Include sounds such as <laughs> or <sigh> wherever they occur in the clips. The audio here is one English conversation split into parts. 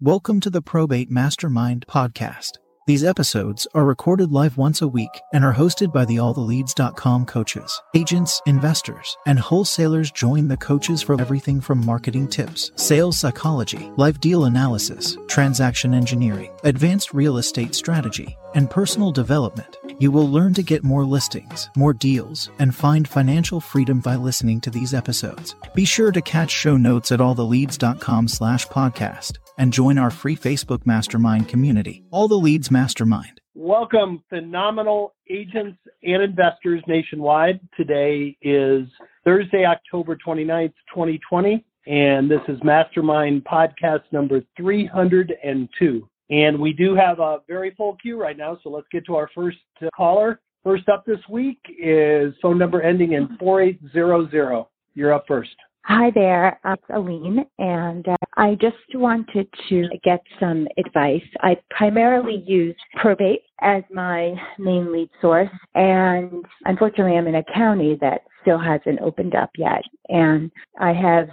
Welcome to the Probate Mastermind podcast. These episodes are recorded live once a week and are hosted by the alltheleads.com coaches. Agents, investors, and wholesalers join the coaches for everything from marketing tips, sales psychology, live deal analysis, transaction engineering, advanced real estate strategy, and personal development. You will learn to get more listings, more deals, and find financial freedom by listening to these episodes. Be sure to catch show notes at alltheleads.com slash podcast and join our free Facebook mastermind community, All the Leads Mastermind. Welcome, phenomenal agents and investors nationwide. Today is Thursday, October 29th, 2020, and this is Mastermind podcast number 302. And we do have a very full queue right now, so let's get to our first caller. First up this week is phone number ending in 4800. You're up first. Hi there, it's Aline, and uh, I just wanted to get some advice. I primarily use probate as my main lead source, and unfortunately, I'm in a county that still hasn't opened up yet. And I have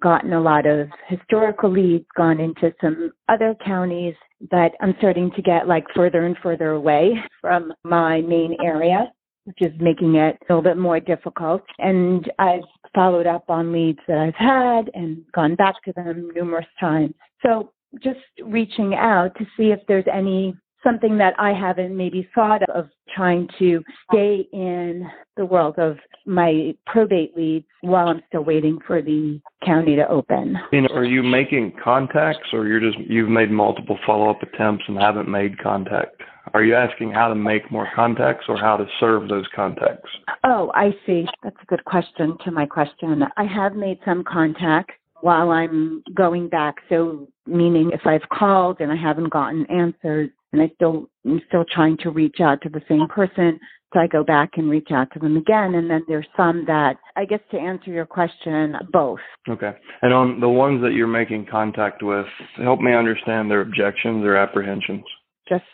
gotten a lot of historical leads, gone into some other counties, but I'm starting to get like further and further away from my main area which is making it a little bit more difficult. And I've followed up on leads that I've had and gone back to them numerous times. So just reaching out to see if there's any something that I haven't maybe thought of trying to stay in the world of my probate leads while I'm still waiting for the county to open. are you making contacts or you're just you've made multiple follow-up attempts and haven't made contact? Are you asking how to make more contacts or how to serve those contacts? Oh, I see. That's a good question to my question. I have made some contacts while I'm going back. So meaning if I've called and I haven't gotten answers and I still I'm still trying to reach out to the same person, so I go back and reach out to them again. And then there's some that I guess to answer your question, both. Okay. And on the ones that you're making contact with, help me understand their objections or apprehensions. Just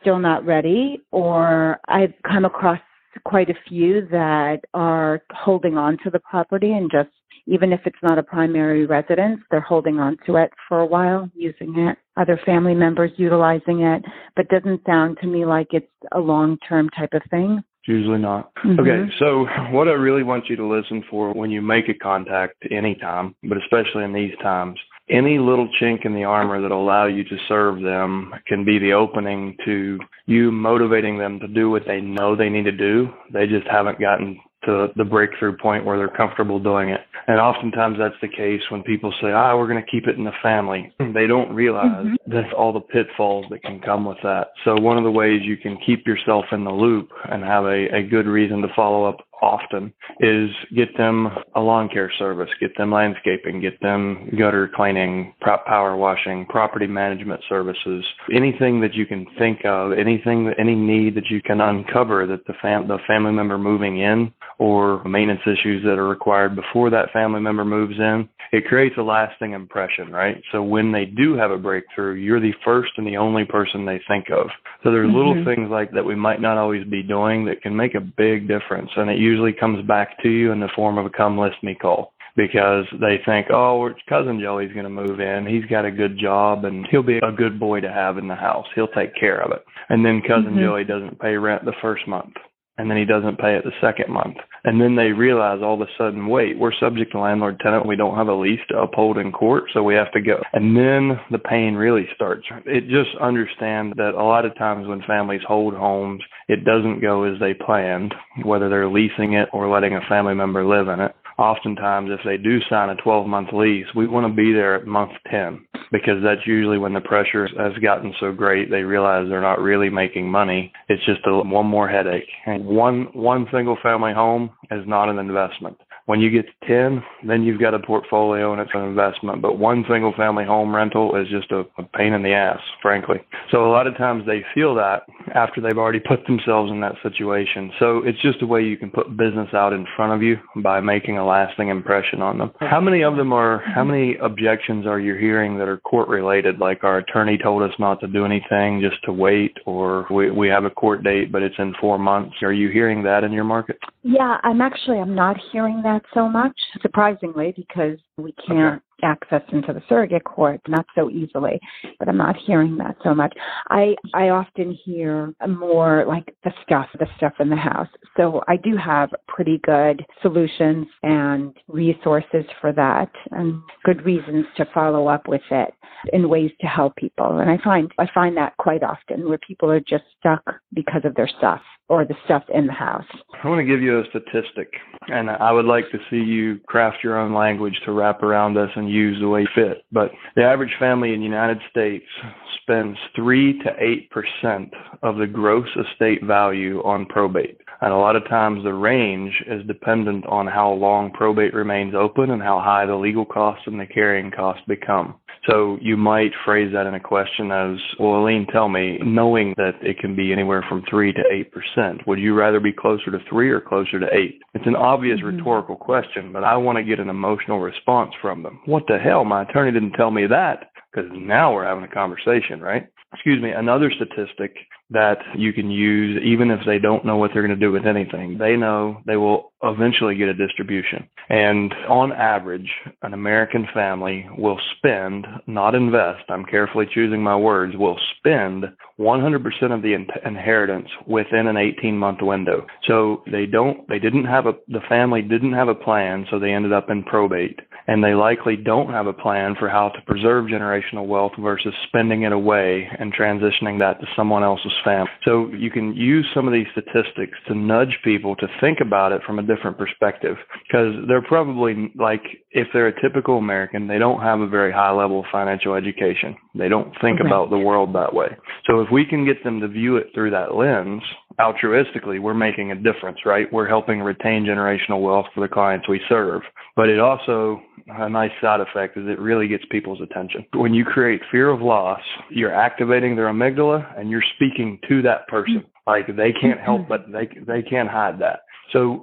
still not ready, or I've come across quite a few that are holding on to the property and just even if it's not a primary residence, they're holding on to it for a while, using it. Other family members utilizing it, but doesn't sound to me like it's a long term type of thing. Usually not. Mm-hmm. Okay, so what I really want you to listen for when you make a contact anytime, but especially in these times, any little chink in the armor that allow you to serve them can be the opening to you motivating them to do what they know they need to do. They just haven't gotten to the breakthrough point where they're comfortable doing it. And oftentimes that's the case when people say, ah, we're going to keep it in the family. <clears throat> They don't realize mm-hmm. that's all the pitfalls that can come with that. So one of the ways you can keep yourself in the loop and have a, a good reason to follow up often is get them a lawn care service, get them landscaping, get them gutter cleaning, prop power washing, property management services, anything that you can think of, anything any need that you can uncover that the fam the family member moving in or maintenance issues that are required before that family member moves in, it creates a lasting impression, right? So when they do have a breakthrough, you're the first and the only person they think of. So there's mm-hmm. little things like that we might not always be doing that can make a big difference. And it usually comes back to you in the form of a come list me call because they think, oh, cousin Joey's going to move in. He's got a good job and he'll be a good boy to have in the house. He'll take care of it. And then cousin mm-hmm. Joey doesn't pay rent the first month and then he doesn't pay it the second month. And then they realize all of a sudden, wait, we're subject to landlord tenant. We don't have a lease to uphold in court, so we have to go. And then the pain really starts. It just understand that a lot of times when families hold homes, it doesn't go as they planned, whether they're leasing it or letting a family member live in it oftentimes if they do sign a 12 month lease, we want to be there at month 10 because that's usually when the pressure has gotten so great they realize they're not really making money. It's just a, one more headache. And one one single family home is not an investment. When you get to 10, then you've got a portfolio and it's an investment. But one single family home rental is just a, a pain in the ass, frankly. So a lot of times they feel that after they've already put themselves in that situation. So it's just a way you can put business out in front of you by making a lasting impression on them. How many of them are, how many objections are you hearing that are court related? Like our attorney told us not to do anything, just to wait, or we, we have a court date, but it's in four months. Are you hearing that in your market? Yeah, I'm actually, I'm not hearing that so much, surprisingly, because we can't access into the surrogate court, not so easily, but I'm not hearing that so much. I I often hear more like the stuff, the stuff in the house. So I do have pretty good solutions and resources for that and good reasons to follow up with it in ways to help people. And I find I find that quite often where people are just stuck because of their stuff or the stuff in the house. I want to give you a statistic, and I would like to see you craft your own language to wrap around this and use the way you fit. But the average family in the United States spends 3 to 8% of the gross estate value on probate. And a lot of times the range is dependent on how long probate remains open and how high the legal costs and the carrying costs become. So you might phrase that in a question as, well, Aline, tell me, knowing that it can be anywhere from 3 to 8%, would you rather be closer to 3 or closer to 8? It's an obvious mm-hmm. rhetorical question, but I want to get an emotional response from them. What the hell? My attorney didn't tell me that because now we're having a conversation, right? Excuse me. Another statistic that you can use even if they don't know what they're going to do with anything. They know they will eventually get a distribution. And on average, an American family will spend, not invest, I'm carefully choosing my words, will spend 100% of the in- inheritance within an 18 month window. So they don't, they didn't have a, the family didn't have a plan, so they ended up in probate. And they likely don't have a plan for how to preserve generational wealth versus spending it away and transitioning that to someone else's So you can use some of these statistics to nudge people to think about it from a different perspective because they're probably like, if they're a typical American, they don't have a very high level of financial education. They don't think right. about the world that way. So if we can get them to view it through that lens, altruistically, we're making a difference, right? We're helping retain generational wealth for the clients we serve. But it also, a nice side effect is it really gets people's attention. When you create fear of loss, you're activating their amygdala and you're speaking to that person. Like they can't help mm-hmm. but they they can't hide that. So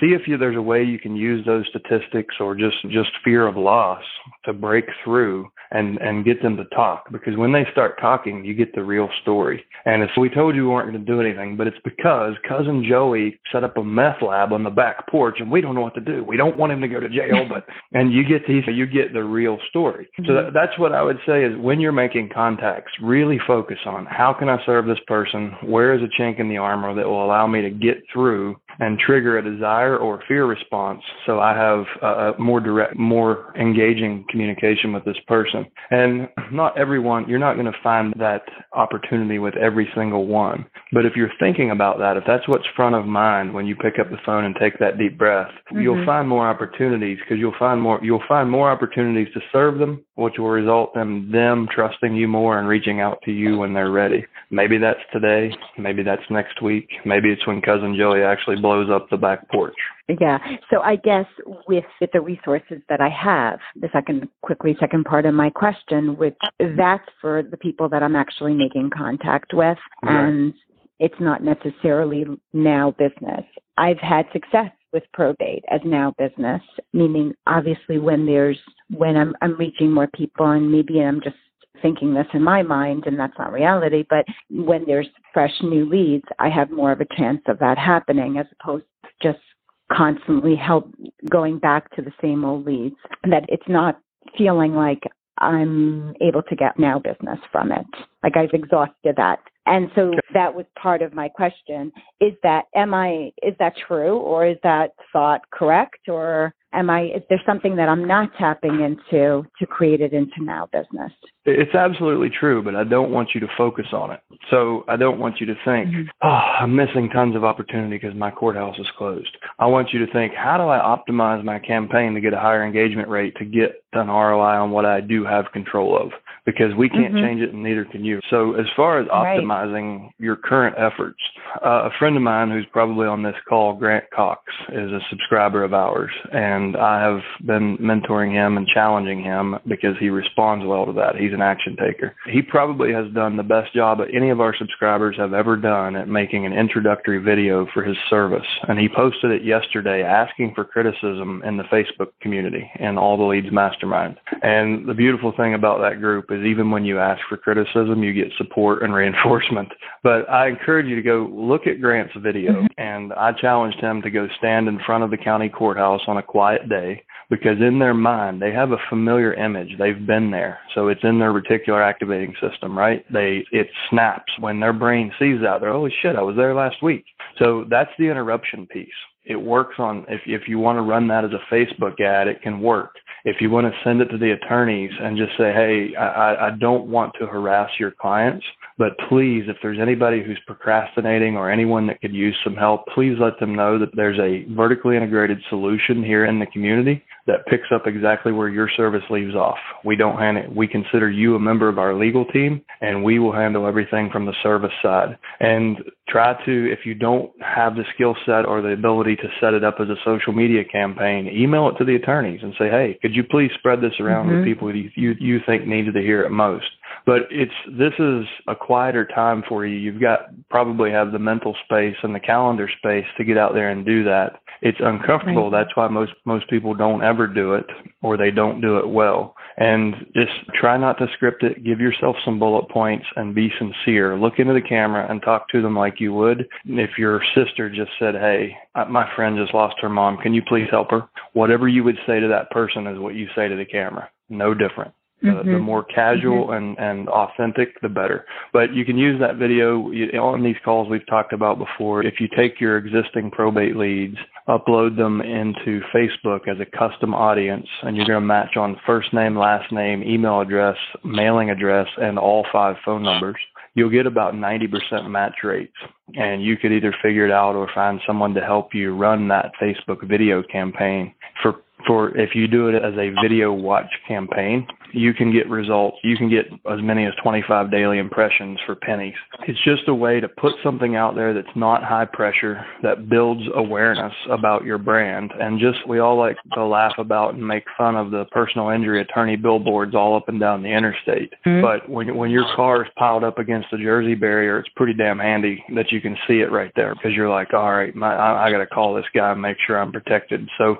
see if you, there's a way you can use those statistics or just just fear of loss to break through and and get them to talk because when they start talking you get the real story. And if we told you we weren't going to do anything but it's because cousin joey set up a meth lab on the back porch and we don't know what to do. We don't want him to go to jail <laughs> but and you get these you get the real story. Mm-hmm. so that, that's what i would say is when you're making contacts really focus on how can i serve this person? Where is a chink in the armor that will allow me to get through and trigger a desire or fear response so I have a more direct, more engaging communication with this person. And not everyone, you're not going to find that opportunity with every single one. But if you're thinking about that, if that's what's front of mind when you pick up the phone and take that deep breath, mm-hmm. you'll find more opportunities because you'll find more, you'll find more opportunities to serve them, which will result in them trusting you more and reaching out to you when they're ready. Maybe that's today. Maybe that's next week. Maybe it's when cousin Joey actually blows up the back porch. Yeah. So I guess with, with the resources that I have, the second, quickly, second part of my question, which that's for the people that I'm actually making contact with. Right. And it's not necessarily now business. I've had success with probate as now business, meaning obviously when there's, when I'm, I'm reaching more people and maybe I'm just thinking this in my mind and that's not reality, but when there's fresh new leads, I have more of a chance of that happening as opposed to just constantly help going back to the same old leads. That it's not feeling like I'm able to get now business from it. Like I've exhausted that. And so that was part of my question. Is that am I is that true or is that thought correct or am I is there something that I'm not tapping into to create it into now business? It's absolutely true, but I don't want you to focus on it. So I don't want you to think, mm-hmm. oh, I'm missing tons of opportunity because my courthouse is closed. I want you to think, how do I optimize my campaign to get a higher engagement rate to get an ROI on what I do have control of? Because we can't mm-hmm. change it and neither can you. So as far as optimizing right. your current efforts, uh, a friend of mine who's probably on this call, Grant Cox, is a subscriber of ours. And I have been mentoring him and challenging him because he responds well to that. He's an action taker. He probably has done the best job that any of of our subscribers have ever done at making an introductory video for his service. And he posted it yesterday asking for criticism in the Facebook community and all the leads mastermind. And the beautiful thing about that group is even when you ask for criticism, you get support and <laughs> reinforcement. But I encourage you to go look at Grant's video. Mm-hmm. And I challenged him to go stand in front of the county courthouse on a quiet day because in their mind they have a familiar image. They've been there. So it's in their reticular activating system right? They it snaps when their brain sees that they're holy shit i was there last week. So that's the interruption piece. It works on if if you want to run that as a facebook ad it can work. If you want to send it to the attorneys and just say hey i i don't want to harass your clients but please, if there's anybody who's procrastinating or anyone that could use some help, please let them know that there's a vertically integrated solution here in the community that picks up exactly where your service leaves off. We don't hand it, we consider you a member of our legal team and we will handle everything from the service side. And try to, if you don't have the skill set or the ability to set it up as a social media campaign, email it to the attorneys and say, hey, could you please spread this around mm-hmm. to people you, you, you think need to hear it most? But it's this is a quieter time for you. You've got probably have the mental space and the calendar space to get out there and do that. It's uncomfortable. Right. That's why most most people don't ever do it or they don't do it well. And just try not to script it. Give yourself some bullet points and be sincere. Look into the camera and talk to them like you would if your sister just said, "Hey, my friend just lost her mom. Can you please help her?" Whatever you would say to that person is what you say to the camera. No different. Mm-hmm. The, more casual mm-hmm. and, and authentic, the better. But you can use that video on these calls we've talked about before. If you take your existing probate leads, upload them into Facebook as a custom audience, and you're going to match on first name, last name, email address, mailing address, and all five phone numbers you'll get about 90% match rates. And you could either figure it out or find someone to help you run that Facebook video campaign. For for if you do it as a video watch campaign, you can get results. You can get as many as 25 daily impressions for pennies. It's just a way to put something out there that's not high pressure, that builds awareness about your brand. And just, we all like to laugh about and make fun of the personal injury attorney billboards all up and down the interstate. Mm-hmm. But when, when your car is piled up against the Jersey barrier, it's pretty damn handy that you can see it right there because you're like, all right, my, I, I got to call this guy and make sure I'm protected. So,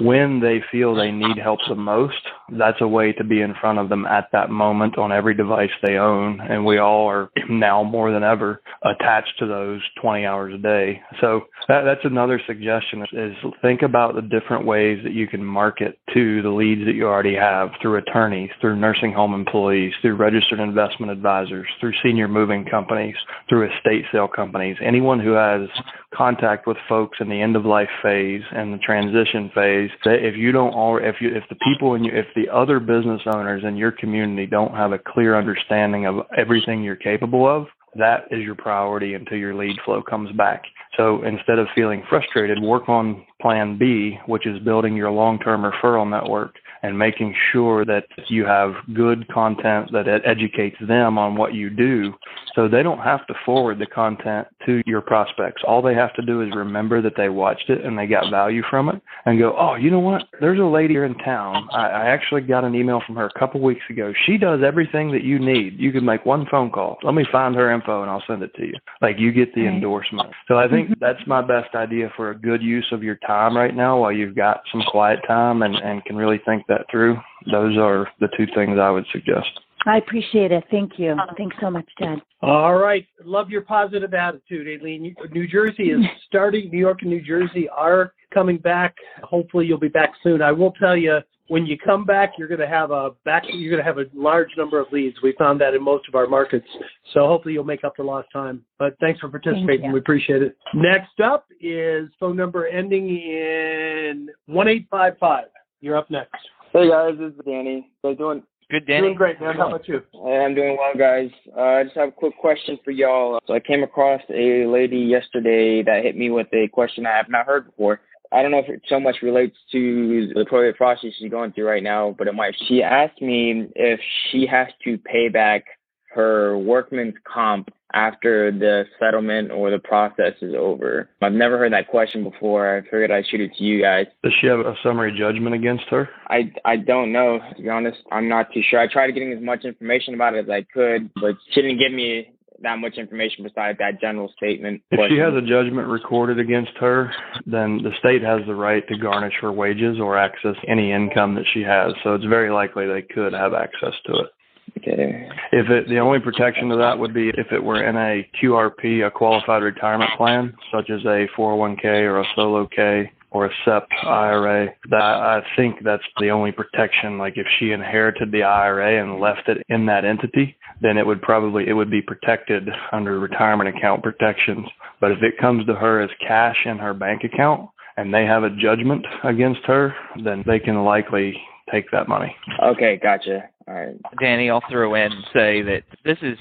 when they feel they need help the most, that's a way to be in front of them at that moment on every device they own. And we all are now more than ever attached to those 20 hours a day. So that, that's another suggestion is think about the different ways that you can market to the leads that you already have through attorneys, through nursing home employees, through registered investment advisors, through senior moving companies, through estate sale companies, anyone who has contact with folks in the end of life phase and the transition phase. that If you don't, if you, if the people and if the other business owners in your community don't have a clear understanding of everything you're capable of, that is your priority until your lead flow comes back. So instead of feeling frustrated, work on plan B, which is building your long-term referral network and making sure that you have good content that educates them on what you do so they don't have to forward the content to your prospects. All they have to do is remember that they watched it and they got value from it and go, oh, you know what? There's a lady here in town. I, I actually got an email from her a couple weeks ago. She does everything that you need. You can make one phone call. Let me find her info and I'll send it to you. Like you get the endorsement. So I think mm-hmm. that's my best idea for a good use of your time right now while you've got some quiet time and, and can really think that through. Those are the two things I would suggest. I appreciate it. Thank you. Thanks so much, Ted. All right. Love your positive attitude, Aileen. New Jersey is <laughs> starting. New York and New Jersey are coming back. Hopefully, you'll be back soon. I will tell you, when you come back, you're going to have a back. You're going to have a large number of leads. We found that in most of our markets. So hopefully, you'll make up for lost time. But thanks for participating. We appreciate it. Next up is phone number ending in one eight five five. You're up next. Hey guys, this is Danny. How you doing? Good, Danny. Doing great, man. How about you? I'm doing well, guys. Uh, I just have a quick question for y'all. So I came across a lady yesterday that hit me with a question I have not heard before. I don't know if it so much relates to the probate process she's going through right now, but it might. She asked me if she has to pay back her workman's comp after the settlement or the process is over? I've never heard that question before. I figured I'd shoot it to you guys. Does she have a summary judgment against her? I, I don't know. To be honest, I'm not too sure. I tried getting as much information about it as I could, but she didn't give me that much information besides that general statement. If question. she has a judgment recorded against her, then the state has the right to garnish her wages or access any income that she has. So it's very likely they could have access to it. Okay. If it, the only protection to that would be if it were in a QRP, a qualified retirement plan, such as a 401k or a solo K or a SEP IRA, that I think that's the only protection. Like if she inherited the IRA and left it in that entity, then it would probably it would be protected under retirement account protections. But if it comes to her as cash in her bank account and they have a judgment against her, then they can likely take that money. Okay, gotcha. All right. Danny, I'll throw in and say that this is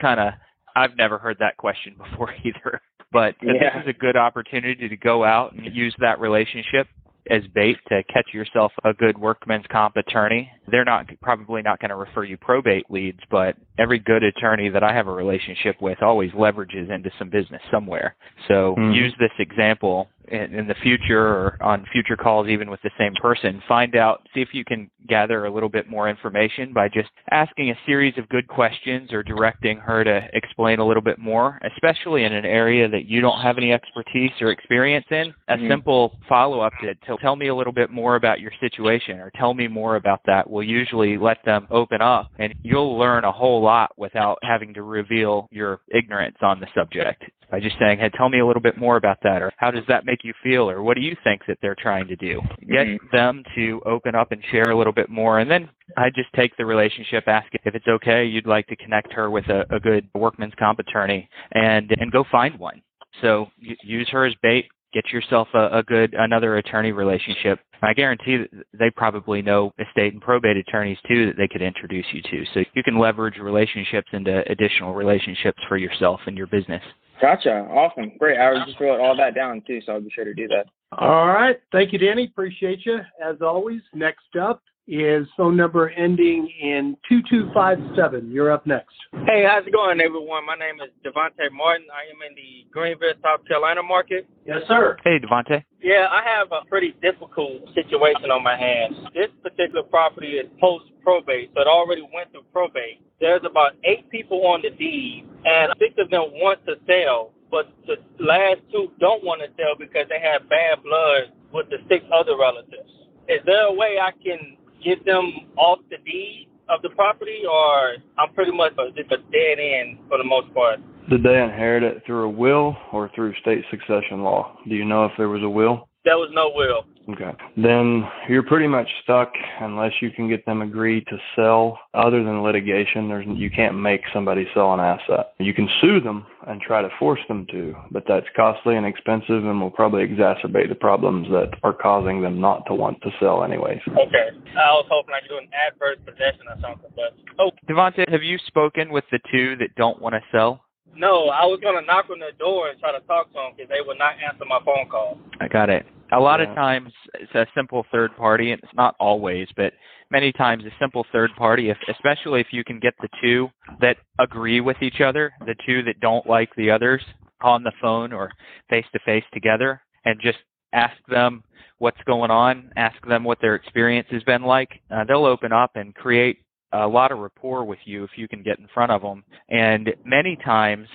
kind of I've never heard that question <laughs> before either. But Yeah. this is a good opportunity to go out and use that relationship as bait to catch yourself a good workman's comp attorney. They're not probably not going to refer you probate leads, but every good attorney that I have a relationship with always leverages into some business somewhere. So Mhm. use this example in, in the future or on future calls even with the same person. Find out, see if you can gather a little bit more information by just asking a series of good questions or directing her to explain a little bit more, especially in an area that you don't have any expertise or experience in. A Mhm. simple follow up to, to tell me a little bit more about your situation or tell me more about that will usually let them open up and you'll learn a whole lot without having to reveal your ignorance on the subject by just saying, hey, tell me a little bit more about that, or how does that make you feel, or what do you think that they're trying to do? Get Mhm. them to open up and share a little bit more, and then I just take the relationship, ask if it's okay, you'd like to connect her with a, a good workman's comp attorney, and and go find one. So y- use her as bait. Get yourself a, a good another attorney relationship. I guarantee that they probably know estate and probate attorneys too that they could introduce you to. So you can leverage relationships into additional relationships for yourself and your business. Gotcha. Awesome. Great. I just wrote all that down too, so I'll be sure to do that. All right. Thank you, Danny. Appreciate you as always. Next up is phone number ending in 2257. You're up next. Hey, how's it going, everyone? My name is Devonte Martin. I am in the Greenville, South Carolina market. Yes, sir. Hey, Devonte. Yeah, I have a pretty difficult situation on my hands. This particular property is post probate, so it already went through probate. There's about eight people on the deed, and six of them want to sell, but the last two don't want to sell because they have bad blood with the six other relatives. Is there a way I can get them off the deed of the property, or I'm pretty much a, just a dead end for the most part? Did they inherit it through a will or through state succession law? Do you know if there was a will? There was no will. Okay. Then you're pretty much stuck unless you can get them agreed to sell. Other than litigation, there's you can't make somebody sell an asset. You can sue them and try to force them to, but that's costly and expensive and will probably exacerbate the problems that are causing them not to want to sell anyways. Okay. I was hoping I could do an adverse possession or something, but oh Devonte, have you spoken with the two that don't want to sell? no, I was gonna knock on their door and try to talk to them because they would not answer my phone call. I got it. A lot Yeah. of times it's a simple third party, and it's not always, but many times a simple third party, if, especially if you can get the two that agree with each other, the two that don't like the others on the phone or face to face together, and just ask them what's going on, ask them what their experience has been like. Uh, they'll open up and create a lot of rapport with you if you can get in front of them. And many times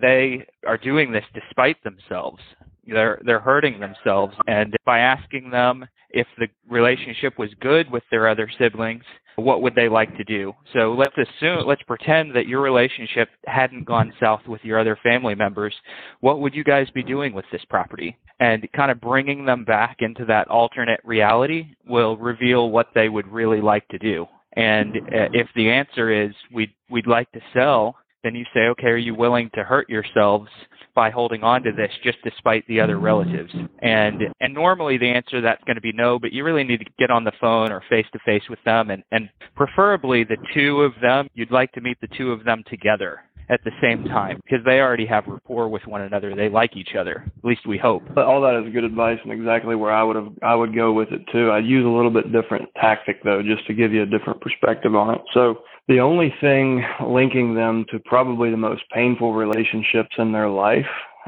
they are doing this despite themselves. They're they're hurting themselves, and by asking them if the relationship was good with their other siblings, what would they like to do? So let's assume, let's pretend that your relationship hadn't gone south with your other family members. What would you guys be doing with this property? And kind of bringing them back into that alternate reality will reveal what they would really like to do. And uh, if the answer is we'd we'd like to sell, then you say, okay, are you willing to hurt yourselves by holding on to this just despite the other relatives? And and normally the answer to that's going to be no, but you really need to get on the phone or face to face with them and, and preferably the two of them, you'd like to meet the two of them together at the same time because they already have rapport with one another. They like each other. At least we hope. All that is good advice and exactly where I would have I would go with it too. I'd use a little bit different tactic though, just to give you a different perspective on it. So the only thing linking them to probably the most painful relationships in their life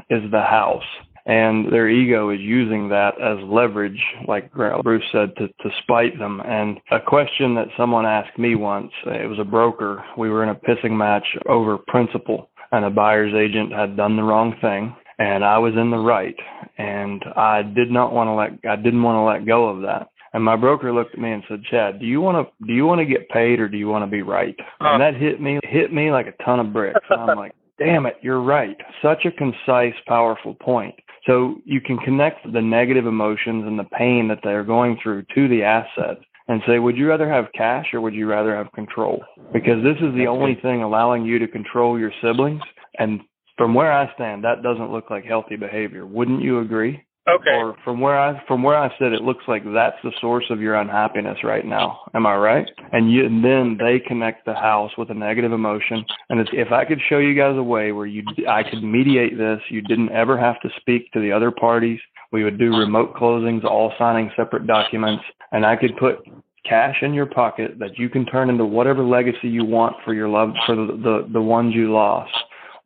is the house. And their ego is using that as leverage, like Bruce said, to, to spite them. And a question that someone asked me once, it was a broker. We were in a pissing match over principle and a buyer's agent had done the wrong thing and I was in the right and I did not want to let I didn't want to let go of that. And my broker looked at me and said, "Chad, do you want to do you want to get paid or do you want to be right?" And uh. that hit me hit me like a ton of bricks. And I'm like, <laughs> "Damn it, you're right." Such a concise, powerful point. So you can connect the negative emotions and the pain that they're going through to the asset and say, would you rather have cash or would you rather have control? Because this is the only thing allowing you to control your siblings. And from where I stand, that doesn't look like healthy behavior. Wouldn't you agree? Okay. Or from where I from where I sit, it looks like that's the source of your unhappiness right now. Am I right? And you and then they connect the house with a negative emotion. And if I could show you guys a way where you I could mediate this, you didn't ever have to speak to the other parties. We would do remote closings, all signing separate documents, and I could put cash in your pocket that you can turn into whatever legacy you want for your love for the the, the ones you lost.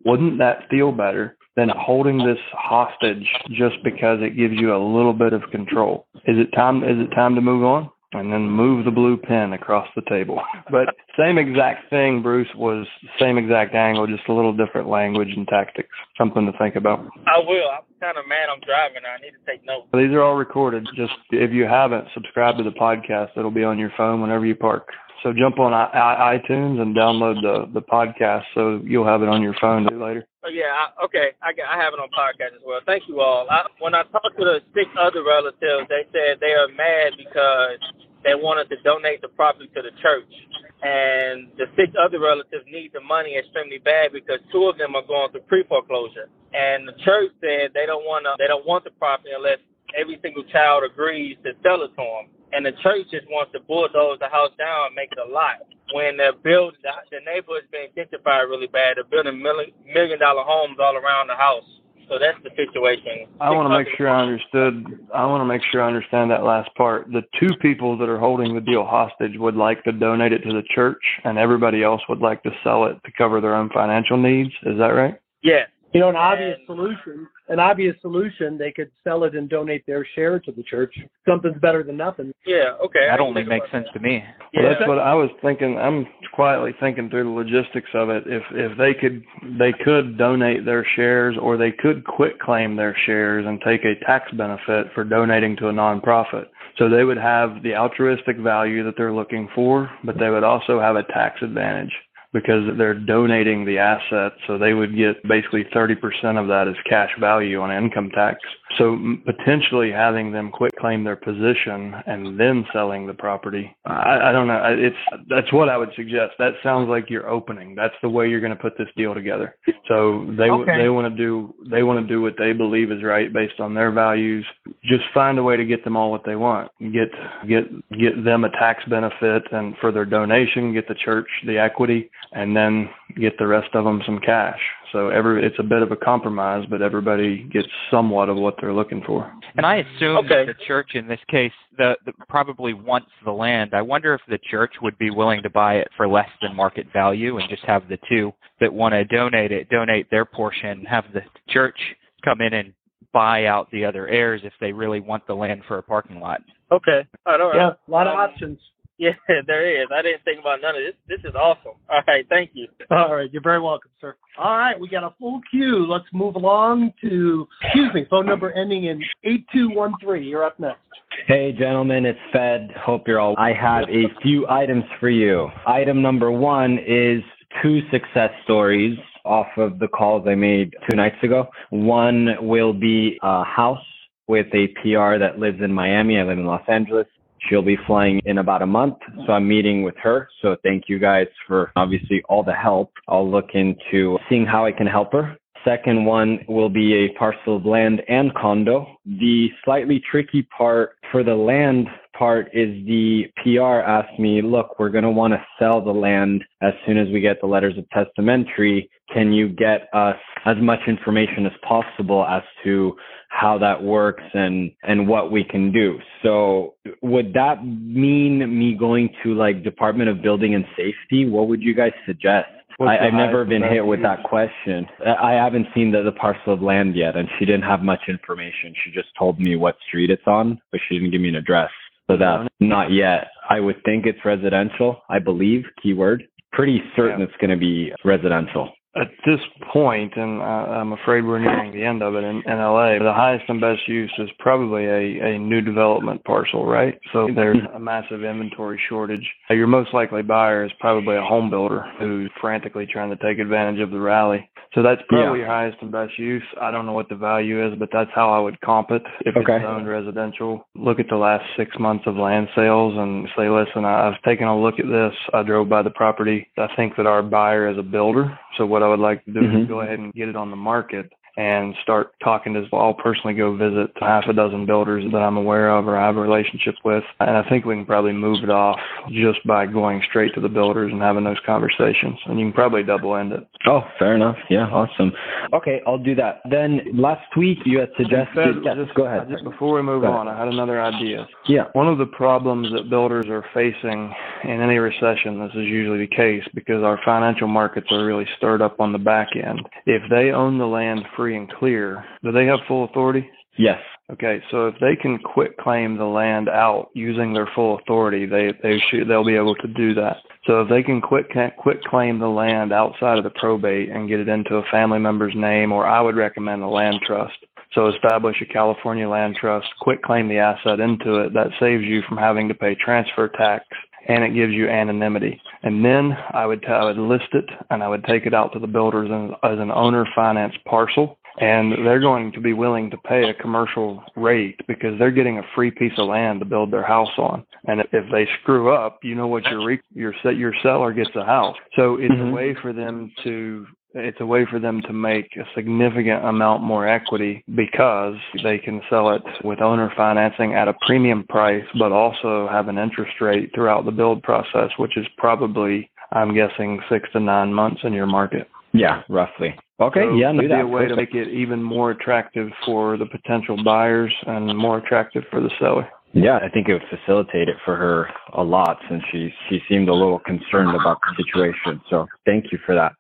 Wouldn't that feel better than holding this hostage just because it gives you a little bit of control. Is it time is it time to move on? And then move the blue pen across the table. <laughs> But same exact thing, Bruce, was same exact angle, just a little different language and tactics. Something to think about. I will. I'm kind of mad I'm driving. I need to take notes. These are all recorded. Just if you haven't, subscribe to the podcast. It'll be on your phone whenever you park. So jump on iTunes and download the the podcast so you'll have it on your phone later. Oh, yeah, I, okay. I, I have it on podcast as well. Thank you all. I, when I talked to the six other relatives, they said they are mad because they wanted to donate the property to the church, and the six other relatives need the money extremely bad because two of them are going through pre foreclosure, and the church said they don't want to, they don't want the property unless every single child agrees to sell it to them and the church just wants to bulldoze the house down and make it a lot. When they're building, the, the neighborhood's being gentrified really bad. They're building million, million dollar homes all around the house. So that's the situation. I want to make sure I understood. I want to make sure I understand that last part. The two people that are holding the deal hostage would like to donate it to the church, and everybody else would like to sell it to cover their own financial needs. Is that right? Yes. You know, an obvious solution, an obvious solution, they could sell it and donate their share to the church. Something's better than nothing. Yeah, okay. That only makes sense that. to me. Well, that's what I was thinking. I'm quietly thinking through the logistics of it. If if they could they could donate their shares or they could quit claim their shares and take a tax benefit for donating to a nonprofit. So they would have the altruistic value that they're looking for, but they would also have a tax advantage because they're donating the asset. So they would get basically 30% of that as cash value on income tax. So potentially having them quit claim their position and then selling the property. I, I don't know. It's that's what I would suggest. That sounds like your opening. That's the way you're going to put this deal together. So they okay. they want to do they want to do what they believe is right based on their values. Just find a way to get them all what they want. Get get get them a tax benefit and for their donation. Get the church the equity and then get the rest of them some cash. So every it's a bit of a compromise, but everybody gets somewhat of what they're looking for. And I assume okay. that the church in this case the, the probably wants the land. I wonder if the church would be willing to buy it for less than market value and just have the two that want to donate it donate their portion, have the church come in and buy out the other heirs if they really want the land for a parking lot. Okay. All right. All right. Yeah, a lot of options. <laughs> Yeah, there is. I didn't think about none of this. This is awesome. All right, thank you. All right, you're very welcome, sir. All right, we got a full queue. Let's move along to, excuse me, phone number ending in 8213. You're up next. Hey, gentlemen, it's Fed. Hope you're all. I have a few items for you. Item number one is two success stories off of the calls I made two nights ago. One will be a house with a PR that lives in Miami. I live in Los Angeles. She'll be flying in about a month, so I'm meeting with her. So thank you guys for obviously all the help. I'll look into seeing how I can help her. Second one will be a parcel of land and condo. The slightly tricky part for the land part is the PR asked me, look, we're going to want to sell the land as soon as we get the letters of testamentary. Can you get us as much information as possible as to how that works and and what we can do. So would that mean me going to like Department of Building and Safety? What would you guys suggest? What's I, I've never been hit with that question. I I haven't seen the, the parcel of land yet, and she didn't have much information. She just told me what street it's on, but she didn't give me an address. So that uh, not yet. I would think it's residential. I believe keyword. Pretty certain Yeah. it's going to be residential. At this point, and I'm afraid we're nearing the end of it in, in LA, the highest and best use is probably a, a new development parcel, right? So there's a massive inventory shortage. Your most likely buyer is probably a home builder who's frantically trying to take advantage of the rally. So that's probably yeah. your highest and best use. I don't know what the value is, but that's how I would comp it if okay. it's owned residential. Look at the last six months of land sales and say, listen, I've taken a look at this. I drove by the property. I think that our buyer is a builder. So what I would like to do mm-hmm. is go ahead and get it on the market and start talking to I'll personally go visit half a dozen builders that I'm aware of or I have a relationship with. And I think we can probably move it off just by going straight to the builders and having those conversations. And you can probably double end it. Oh, fair enough. Yeah, awesome. Okay, I'll do that. Then last week you had suggested yeah, just, go ahead. Just before we move on, I had another idea. Yeah. One of the problems that builders are facing in any recession, this is usually the case because our financial markets are really stirred up on the back end. If they own the land free and clear, do they have full authority? Yes. Okay, so if they can quit claim the land out using their full authority, they they should they'll be able to do that. So if they can quit quit claim the land outside of the probate and get it into a family member's name, or I would recommend a land trust. So establish a California land trust, quit claim the asset into it. That saves you from having to pay transfer tax and it gives you anonymity. And then I would, t- I would list it and I would take it out to the builders as, as an owner finance parcel. And they're going to be willing to pay a commercial rate because they're getting a free piece of land to build their house on. And if, they screw up, you know what your re- your your seller gets a house. So it's mm-hmm. a way for them to it's a way for them to make a significant amount more equity because they can sell it with owner financing at a premium price, but also have an interest rate throughout the build process, which is probably, I'm guessing, six to nine months in your market. Yeah, roughly. Okay, so yeah, no, be a way to make it even more attractive for the potential buyers and more attractive for the seller. Yeah, I think it would facilitate it for her a lot since she she seemed a little concerned about the situation. So thank you for that.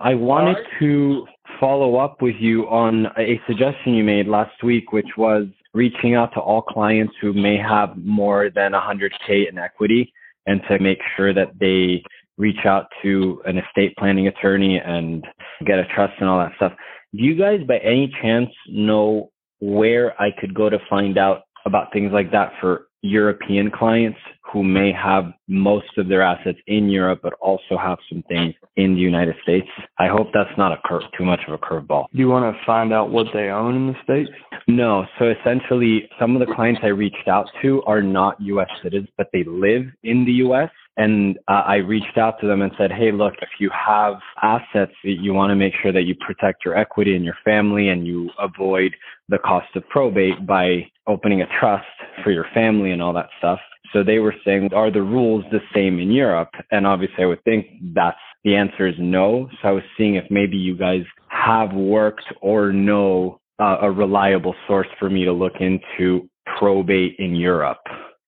I wanted to follow up with you on a suggestion you made last week, which was reaching out to all clients who may have more than 100K in equity and to make sure that they reach out to an estate planning attorney and get a trust and all that stuff. Do you guys, by any chance, know where I could go to find out about things like that for European clients who may have most of their assets in Europe, but also have some things in the United States. I hope that's not a cur- too much of a curveball. Do you want to find out what they own in the States? No. So essentially, some of the clients I reached out to are not U.S. citizens, but they live in the U.S. And uh, I reached out to them and said, hey, look, if you have assets, you want to make sure that you protect your equity and your family and you avoid the cost of probate by opening a trust for your family and all that stuff. So they were saying, are the rules the same in Europe? And obviously, I would think that's the answer is no. So I was seeing if maybe you guys have worked or know uh, a reliable source for me to look into probate in Europe.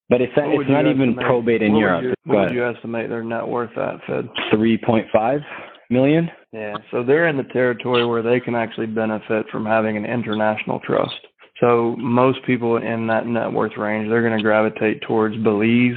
But it's, it's not even estimate, probate in Europe. Would you, what would you estimate their net worth at, Fed? 3.5 million. Yeah, so they're in the territory where they can actually benefit from having an international trust. So most people in that net worth range, they're going to gravitate towards Belize,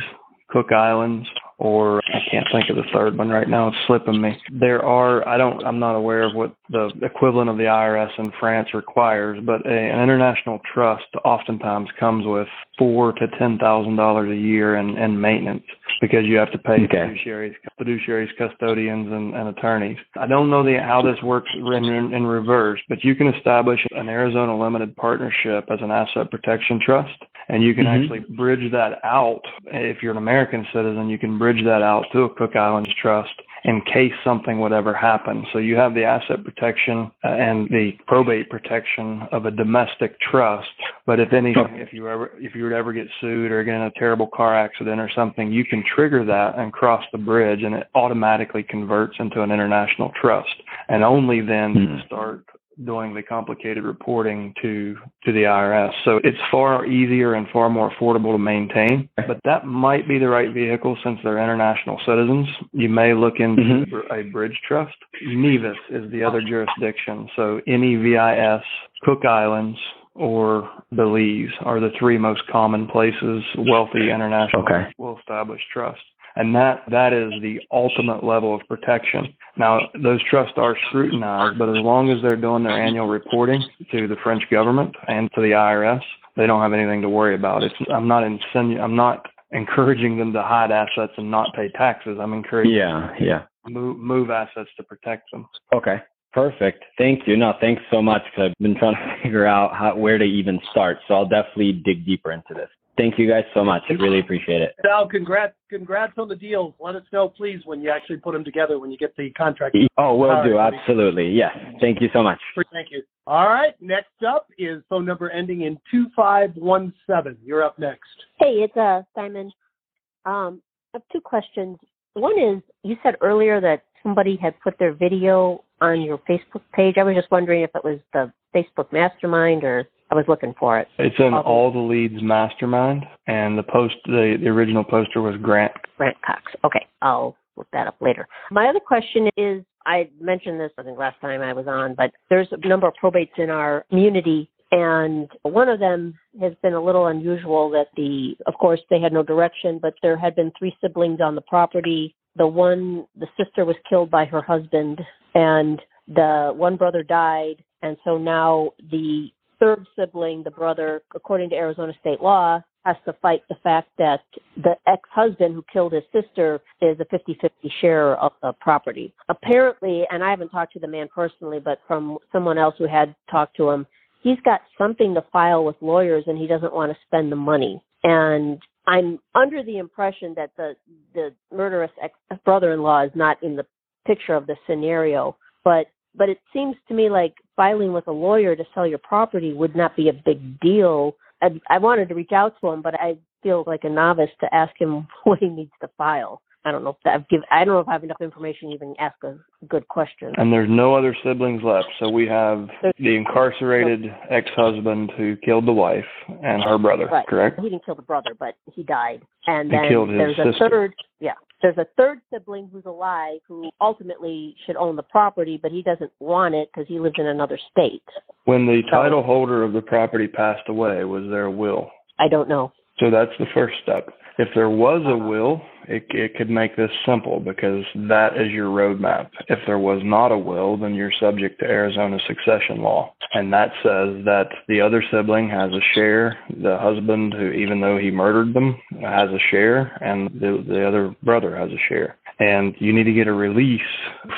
Cook Islands, or I can't think of the third one right now. It's slipping me. There are I don't I'm not aware of what the equivalent of the IRS in France requires, but a, an international trust oftentimes comes with four to ten thousand dollars a year in, in maintenance because you have to pay okay. fiduciaries, fiduciaries, custodians, and, and attorneys. I don't know the, how this works in, in, in reverse, but you can establish an Arizona limited partnership as an asset protection trust, and you can mm-hmm. actually bridge that out. If you're an American citizen, you can bridge that out to a Cook Islands trust in case something would ever happen. So you have the asset protection uh, and the probate protection of a domestic trust. But if anything, if you ever if you would ever get sued or get in a terrible car accident or something, you can trigger that and cross the bridge, and it automatically converts into an international trust. And only then mm-hmm. start doing the complicated reporting to to the IRS. So it's far easier and far more affordable to maintain. But that might be the right vehicle since they're international citizens. You may look into mm-hmm. a bridge trust. Nevis is the other jurisdiction. So NEVIS, Cook Islands, or Belize are the three most common places wealthy international okay. will establish trusts. And that, that is the ultimate level of protection. Now, those trusts are scrutinized, but as long as they're doing their annual reporting to the French government and to the IRS, they don't have anything to worry about. It's, I'm not insinu- I'm not encouraging them to hide assets and not pay taxes. I'm encouraging Yeah, yeah. move, move assets to protect them. Okay. Perfect. Thank you. No, thanks so much because I've been trying to <laughs> figure out how, where to even start. So I'll definitely dig deeper into this. Thank you guys so much. I really appreciate it. Sal, congrats, congrats on the deals. Let us know, please, when you actually put them together, when you get the contract. Oh, will All do. right. Absolutely. Yes. Thank you so much. Thank you. All right. Next up is phone number ending in 2517. You're up next. Hey, it's uh Simon. Um, I have two questions. One is you said earlier that somebody had put their video on your Facebook page. I was just wondering if it was the Facebook Mastermind or I was looking for it. It's in all the leads mastermind, and the post, the, the original poster was Grant. Grant Cox. Okay, I'll look that up later. My other question is I mentioned this I think last time I was on, but there's a number of probates in our community and one of them has been a little unusual that the of course they had no direction, but there had been three siblings on the property. The one the sister was killed by her husband and the one brother died and so now the third sibling, the brother, according to Arizona state law, has to fight the fact that the ex-husband who killed his sister is a 50-50 share of the property. Apparently, and I haven't talked to the man personally, but from someone else who had talked to him, he's got something to file with lawyers and he doesn't want to spend the money. And I'm under the impression that the the murderous ex brother-in-law is not in the picture of the scenario, but but it seems to me like filing with a lawyer to sell your property would not be a big deal. I, I wanted to reach out to him, but I feel like a novice to ask him <laughs> what he needs to file. I don't know if that I've give, I don't know if I have enough information to even ask a good question. And there's no other siblings left. So we have the incarcerated ex-husband who killed the wife and her brother, Right. correct? He didn't kill the brother, but he died. And He then killed his there's a sister. third, yeah, there's a third sibling who's alive who ultimately should own the property, but he doesn't want it because he lives in another state. When the title holder of the property passed away, was there a will? I don't know. So that's the first step. If there was a uh-huh. will, it, it could make this simple because that is your roadmap. If there was not a will, then you're subject to Arizona succession law. And that says that the other sibling has a share, the husband, who even though he murdered them, has a share, and the, the other brother has a share. And you need to get a release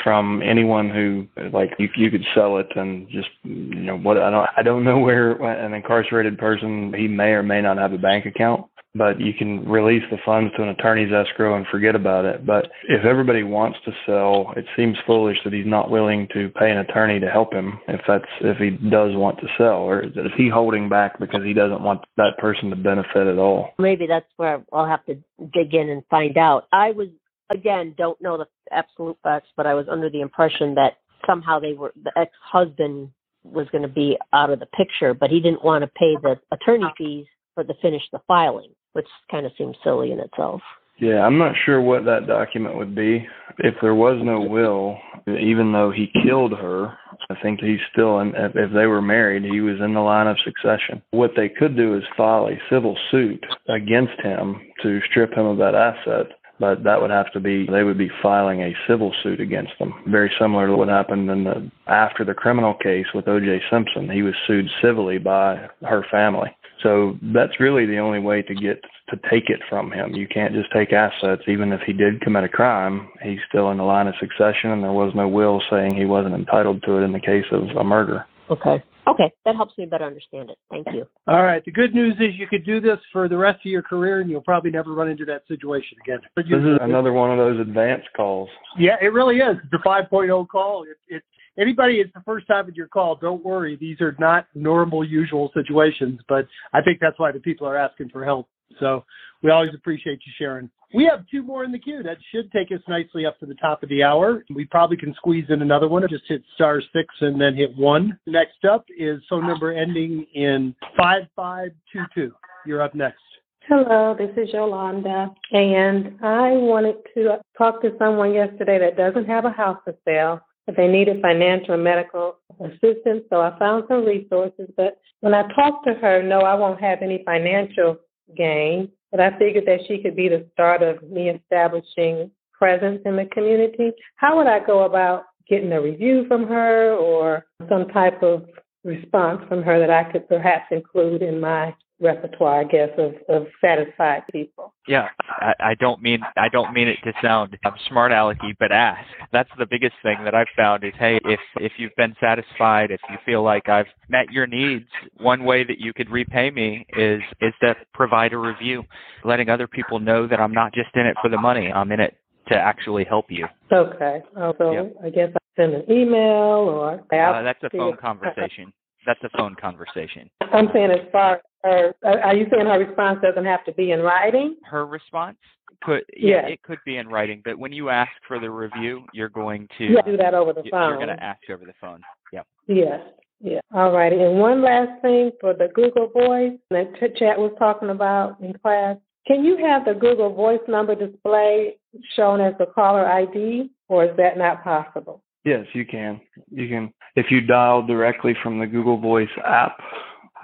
from anyone who, like, you, you could sell it and just, you know, what I don't, I don't know where an incarcerated person, he may or may not have a bank account but you can release the funds to an attorney's escrow and forget about it. But if everybody wants to sell, it seems foolish that he's not willing to pay an attorney to help him if that's if he does want to sell, or is he holding back because he doesn't want that person to benefit at all? Maybe that's where I'll have to dig in and find out. I was again don't know the absolute facts, but I was under the impression that somehow they were the ex-husband was going to be out of the picture, but he didn't want to pay the attorney fees for to finish the filing, which kind of seems silly in itself. Yeah, I'm not sure what that document would be. If there was no will, even though he killed her, I think he's still in, if they were married, he was in the line of succession. What they could do is file a civil suit against him to strip him of that asset. But that would have to be, they would be filing a civil suit against them. Very similar to what happened in the, after the criminal case with O.J. Simpson. He was sued civilly by her family. So that's really the only way to get to take it from him. You can't just take assets. Even if he did commit a crime, he's still in the line of succession, and there was no will saying he wasn't entitled to it in the case of a murder. Okay. Okay, that helps me better understand it. Thank you. All right. The good news is you could do this for the rest of your career, and you'll probably never run into that situation again. This is another one of those advanced calls. Yeah, it really is. It's a 5.0 call. It, it, anybody, it's the first time with your call. Don't worry. These are not normal, usual situations, but I think that's why the people are asking for help. So we always appreciate you sharing. We have two more in the queue. That should take us nicely up to the top of the hour. We probably can squeeze in another one. Just hit star six and then hit one. Next up is phone number ending in 5522. You're up next. Hello, this is Yolanda, and I wanted to talk to someone yesterday that doesn't have a house to sell, but they needed financial and medical assistance. So I found some resources, but when I talked to her, no, I won't have any financial gain, but I figured that she could be the start of me establishing presence in the community. How would I go about getting a review from her or some type of response from her that I could perhaps include in my repertoire, I guess, of, of satisfied people. Yeah, I, I don't mean I don't mean it to sound um, smart alecky, but ask. That's the biggest thing that I've found is hey, if if you've been satisfied, if you feel like I've met your needs, one way that you could repay me is is to provide a review, letting other people know that I'm not just in it for the money. I'm in it to actually help you. Okay. So yep. I guess I send an email or uh, that's a phone conversation. That's a phone conversation. I'm saying as far Uh, as are you saying her response doesn't have to be in writing? Her response could yeah, it could be in writing, but when you ask for the review, you're going to yeah, do that over the phone. You're going to ask over the phone. Yep. Yes. Yeah. All righty. And one last thing for the Google Voice that Chad was talking about in class. Can you have the Google Voice number display shown as the caller ID, or is that not possible? Yes, you can. You can. If you dial directly from the Google Voice app,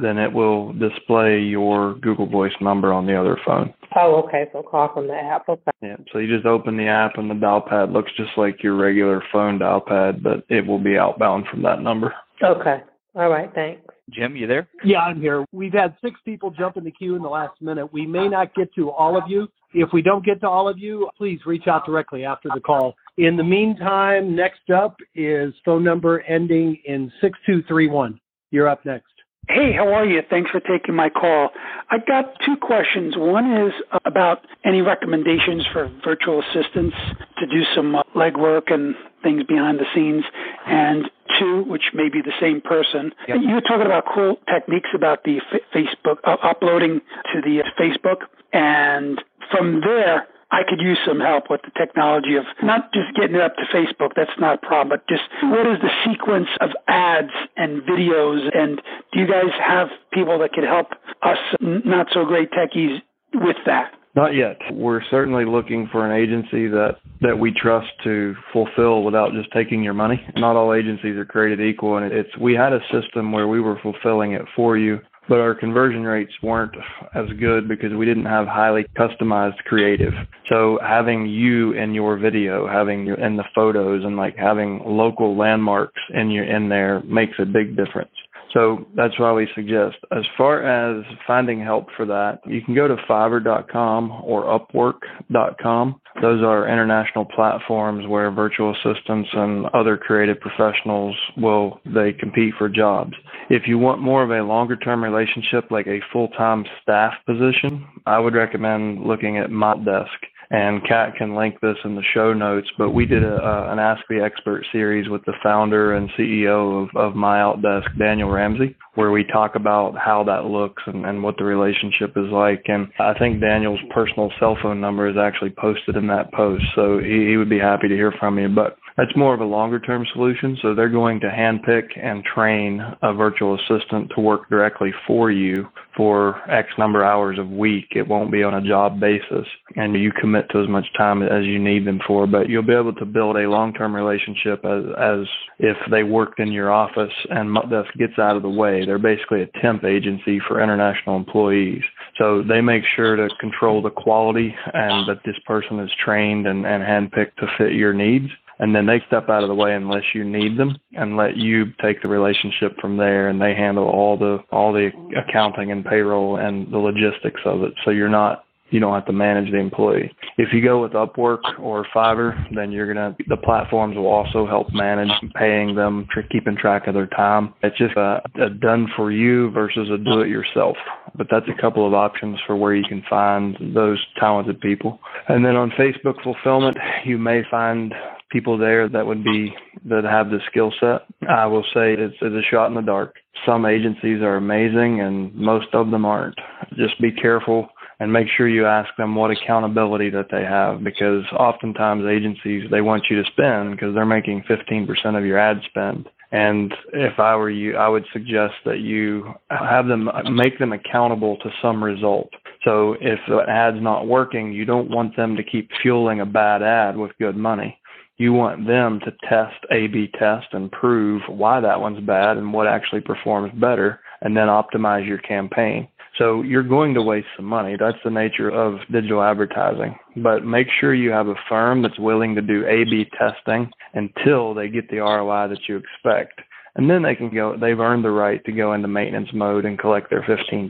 then it will display your Google Voice number on the other phone. Oh, okay. So call from the app. Okay. Yeah. So you just open the app and the dial pad looks just like your regular phone dial pad, but it will be outbound from that number. Okay. All right. Thanks. Jim, you there? Yeah, I'm here. We've had six people jump in the queue in the last minute. We may not get to all of you. If we don't get to all of you, please reach out directly after the call. In the meantime, next up is phone number ending in 6231. You're up next. Hey, how are you? Thanks for taking my call. I got two questions. One is about any recommendations for virtual assistants to do some uh, legwork and things behind the scenes. And two, which may be the same person. Yep. You were talking about cool techniques about the Facebook, uh, uploading to the uh, Facebook. And from there, I could use some help with the technology of not just getting it up to Facebook, that's not a problem, but just what is the sequence of ads and videos? And do you guys have people that could help us not so great techies with that? Not yet. We're certainly looking for an agency that, that we trust to fulfill without just taking your money. Not all agencies are created equal, and it's we had a system where we were fulfilling it for you but our conversion rates weren't as good because we didn't have highly customized creative. So having you in your video, having you in the photos and like having local landmarks in your in there makes a big difference. So that's why we suggest. As far as finding help for that, you can go to Fiverr.com or Upwork.com. Those are international platforms where virtual assistants and other creative professionals will they compete for jobs. If you want more of a longer term relationship, like a full time staff position, I would recommend looking at MyOutDesk and Kat can link this in the show notes. But we did a, an Ask the Expert series with the founder and CEO of, of MyOutDesk, Daniel Ramsey, where we talk about how that looks and, and what the relationship is like. And I think Daniel's personal cell phone number is actually posted in that post, so he, he would be happy to hear from you. But that's more of a longer term solution. So they're going to handpick and train a virtual assistant to work directly for you for X number of hours a week. It won't be on a job basis and you commit to as much time as you need them for, but you'll be able to build a long term relationship as, as if they worked in your office and that gets out of the way. They're basically a temp agency for international employees. So they make sure to control the quality and that this person is trained and, and handpicked to fit your needs and then they step out of the way unless you need them and let you take the relationship from there and they handle all the all the accounting and payroll and the logistics of it so you're not you don't have to manage the employee. If you go with Upwork or Fiverr, then you're gonna the platforms will also help manage paying them, tr- keeping track of their time. It's just a, a done for you versus a do it yourself. But that's a couple of options for where you can find those talented people. And then on Facebook fulfillment, you may find people there that would be that have the skill set. I will say it's, it's a shot in the dark. Some agencies are amazing and most of them aren't. Just be careful and make sure you ask them what accountability that they have because oftentimes agencies they want you to spend because they're making 15% of your ad spend. And if I were you, I would suggest that you have them make them accountable to some result. So if the ad's not working, you don't want them to keep fueling a bad ad with good money you want them to test A B test and prove why that one's bad and what actually performs better and then optimize your campaign. So you're going to waste some money. That's the nature of digital advertising. But make sure you have a firm that's willing to do A B testing until they get the ROI that you expect. And then they can go, they've earned the right to go into maintenance mode and collect their 15%.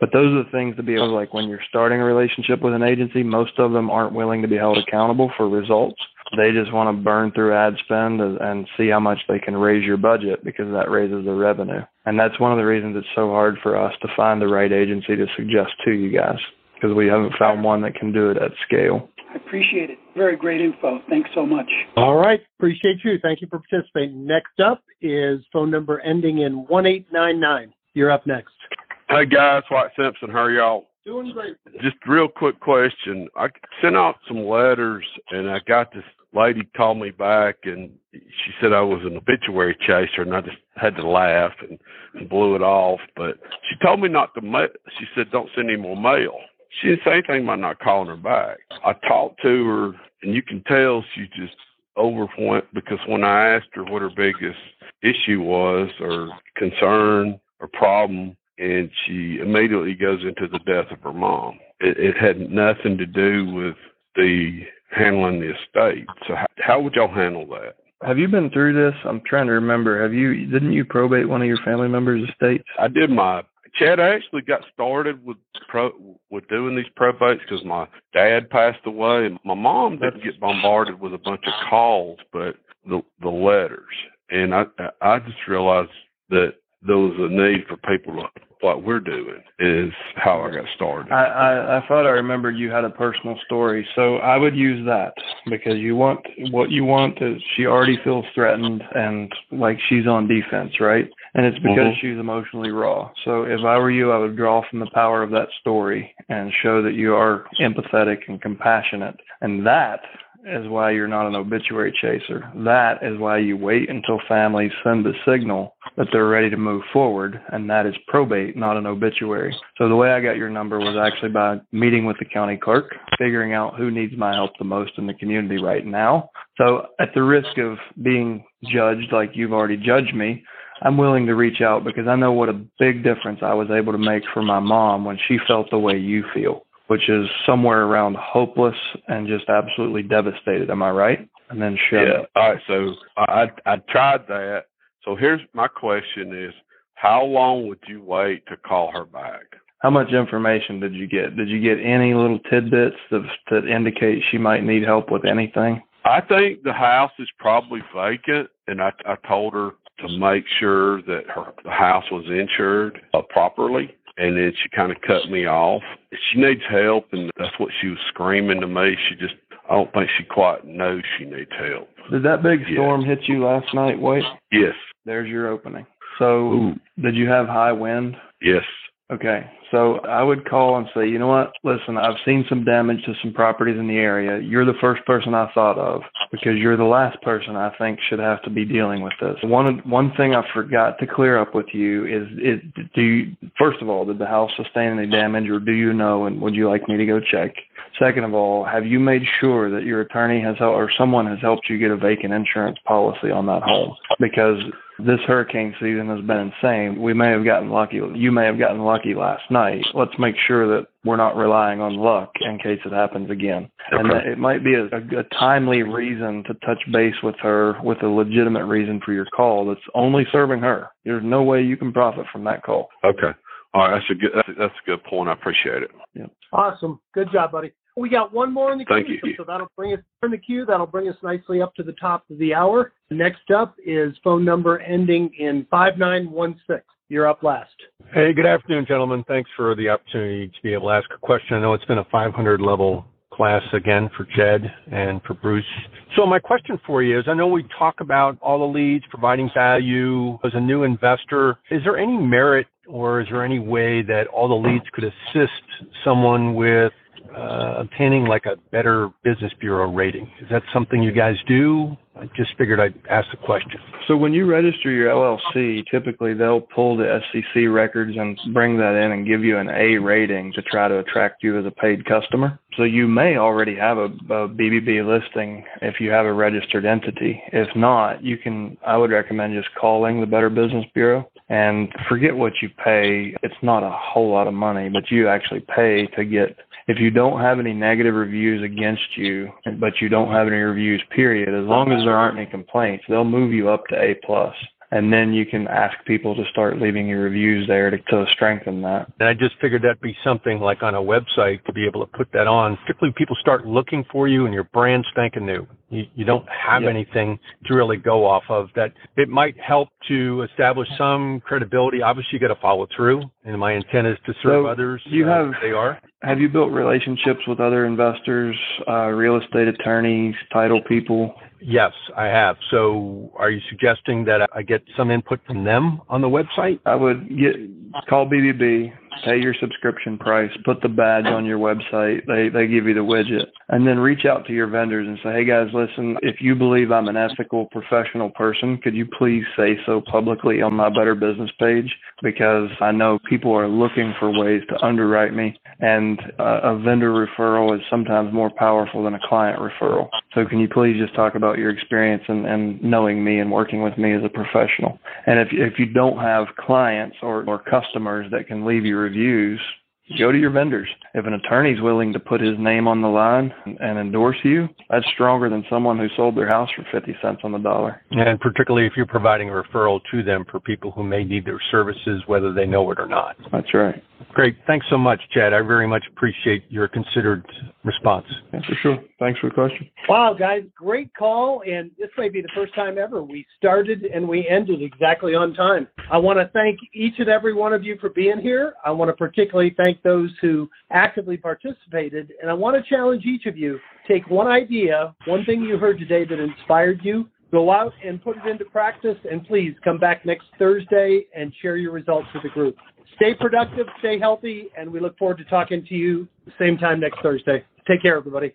But those are the things to be able, like when you're starting a relationship with an agency, most of them aren't willing to be held accountable for results. They just want to burn through ad spend and see how much they can raise your budget because that raises the revenue. And that's one of the reasons it's so hard for us to find the right agency to suggest to you guys because we haven't found one that can do it at scale. I appreciate it. Very great info. Thanks so much. All right. Appreciate you. Thank you for participating. Next up is phone number ending in 1899. You're up next. Hey guys, White Simpson, how are y'all? Doing great. Just real quick question. I sent out some letters and I got this lady called me back and she said I was an obituary chaser and I just had to laugh and, and blew it off. But she told me not to mail. She said don't send any more mail. She didn't say anything about not calling her back. I talked to her and you can tell she just overwhelmed because when I asked her what her biggest issue was or concern or problem, and she immediately goes into the death of her mom. It, it had nothing to do with the handling the estate. So how, how would y'all handle that? Have you been through this? I'm trying to remember. Have you? Didn't you probate one of your family members' estates? I did my. Chad I actually got started with pro with doing these probates because my dad passed away, and my mom didn't get bombarded with a bunch of calls, but the the letters. And I I just realized that there was a need for people to what we're doing is how I got started. I, I, I thought I remembered you had a personal story, so I would use that because you want what you want is she already feels threatened and like she's on defense, right? And it's because mm-hmm. she's emotionally raw. So if I were you, I would draw from the power of that story and show that you are empathetic and compassionate, and that is why you're not an obituary chaser. That is why you wait until families send the signal that they're ready to move forward, and that is probate, not an obituary. So the way I got your number was actually by meeting with the county clerk, figuring out who needs my help the most in the community right now. So at the risk of being judged like you've already judged me, I'm willing to reach out because I know what a big difference I was able to make for my mom when she felt the way you feel which is somewhere around hopeless and just absolutely devastated. Am I right? And then shut yeah. All right. So I I tried that. So here's my question: Is how long would you wait to call her back? How much information did you get? Did you get any little tidbits that that indicate she might need help with anything? I think the house is probably vacant, and I I told her to make sure that her the house was insured uh, properly and then she kind of cut me off. She needs help, and that's what she was screaming to me. She just, I don't think she quite knows she needs help. Did that big storm hit you last night, Wait. Yes. There's your opening. So, Ooh. did you have high wind? Yes. Okay. So I would call and say, you know what? Listen, I've seen some damage to some properties in the area. You're the first person I thought of because you're the last person I think should have to be dealing with this. One one thing I forgot to clear up with you is is do you, first of all, did the house sustain any damage or do you know and would you like me to go check? Second of all, have you made sure that your attorney has helped or someone has helped you get a vacant insurance policy on that home? Because this hurricane season has been insane. We may have gotten lucky. You may have gotten lucky last night. Let's make sure that we're not relying on luck in case it happens again. Okay. And it might be a, a, a timely reason to touch base with her with a legitimate reason for your call that's only serving her. There's no way you can profit from that call. Okay. All right. That's a good. That's a, that's a good point. I appreciate it. Yeah. Awesome. Good job, buddy. We got one more in the Thank queue, you. so that'll bring us in the queue. That'll bring us nicely up to the top of the hour. Next up is phone number ending in 5916. You're up last. Hey, good afternoon, gentlemen. Thanks for the opportunity to be able to ask a question. I know it's been a 500 level class again for Jed and for Bruce. So my question for you is, I know we talk about all the leads providing value as a new investor. Is there any merit or is there any way that all the leads could assist someone with uh, obtaining like a better business bureau rating. Is that something you guys do? I just figured I'd ask the question. So when you register your LLC, typically they'll pull the SEC records and bring that in and give you an A rating to try to attract you as a paid customer. So you may already have a, a BBB listing if you have a registered entity. If not, you can. I would recommend just calling the Better Business Bureau and forget what you pay. It's not a whole lot of money, but you actually pay to get if you don't have any negative reviews against you, but you don't have any reviews, period, as long as there aren't any complaints, they'll move you up to A plus and then you can ask people to start leaving your reviews there to, to strengthen that. And I just figured that'd be something like on a website to be able to put that on, particularly people start looking for you and your brand spanking new. You, you don't have yep. anything to really go off of that. It might help to establish some credibility. Obviously, you got to follow through, and my intent is to serve so others. You uh, have they are. Have you built relationships with other investors, uh, real estate attorneys, title people? Yes, I have. So are you suggesting that I get some input from them on the website? I would get call BBB, pay your subscription price, put the badge on your website. They they give you the widget, and then reach out to your vendors and say, "Hey guys, listen, if you believe I'm an ethical, professional person, could you please say so publicly on my Better Business page? Because I know people are looking for ways to underwrite me, and uh, a vendor referral is sometimes more powerful than a client referral. So can you please just talk about your experience and, and knowing me and working with me as a professional? And if if you don't have clients or or customers that can leave you reviews, go to your vendors. If an attorney's willing to put his name on the line and endorse you, that's stronger than someone who sold their house for 50 cents on the dollar. And particularly if you're providing a referral to them for people who may need their services, whether they know it or not. That's right. Great. Thanks so much, Chad. I very much appreciate your considered response. Yeah, for sure. Thanks for the question. Wow, guys, great call. And this may be the first time ever we started and we ended exactly on time. I want to thank each and every one of you for being here. I want to particularly thank those who actively participated. And I want to challenge each of you take one idea, one thing you heard today that inspired you, go out and put it into practice, and please come back next Thursday and share your results with the group. Stay productive, stay healthy, and we look forward to talking to you same time next Thursday. Take care, everybody.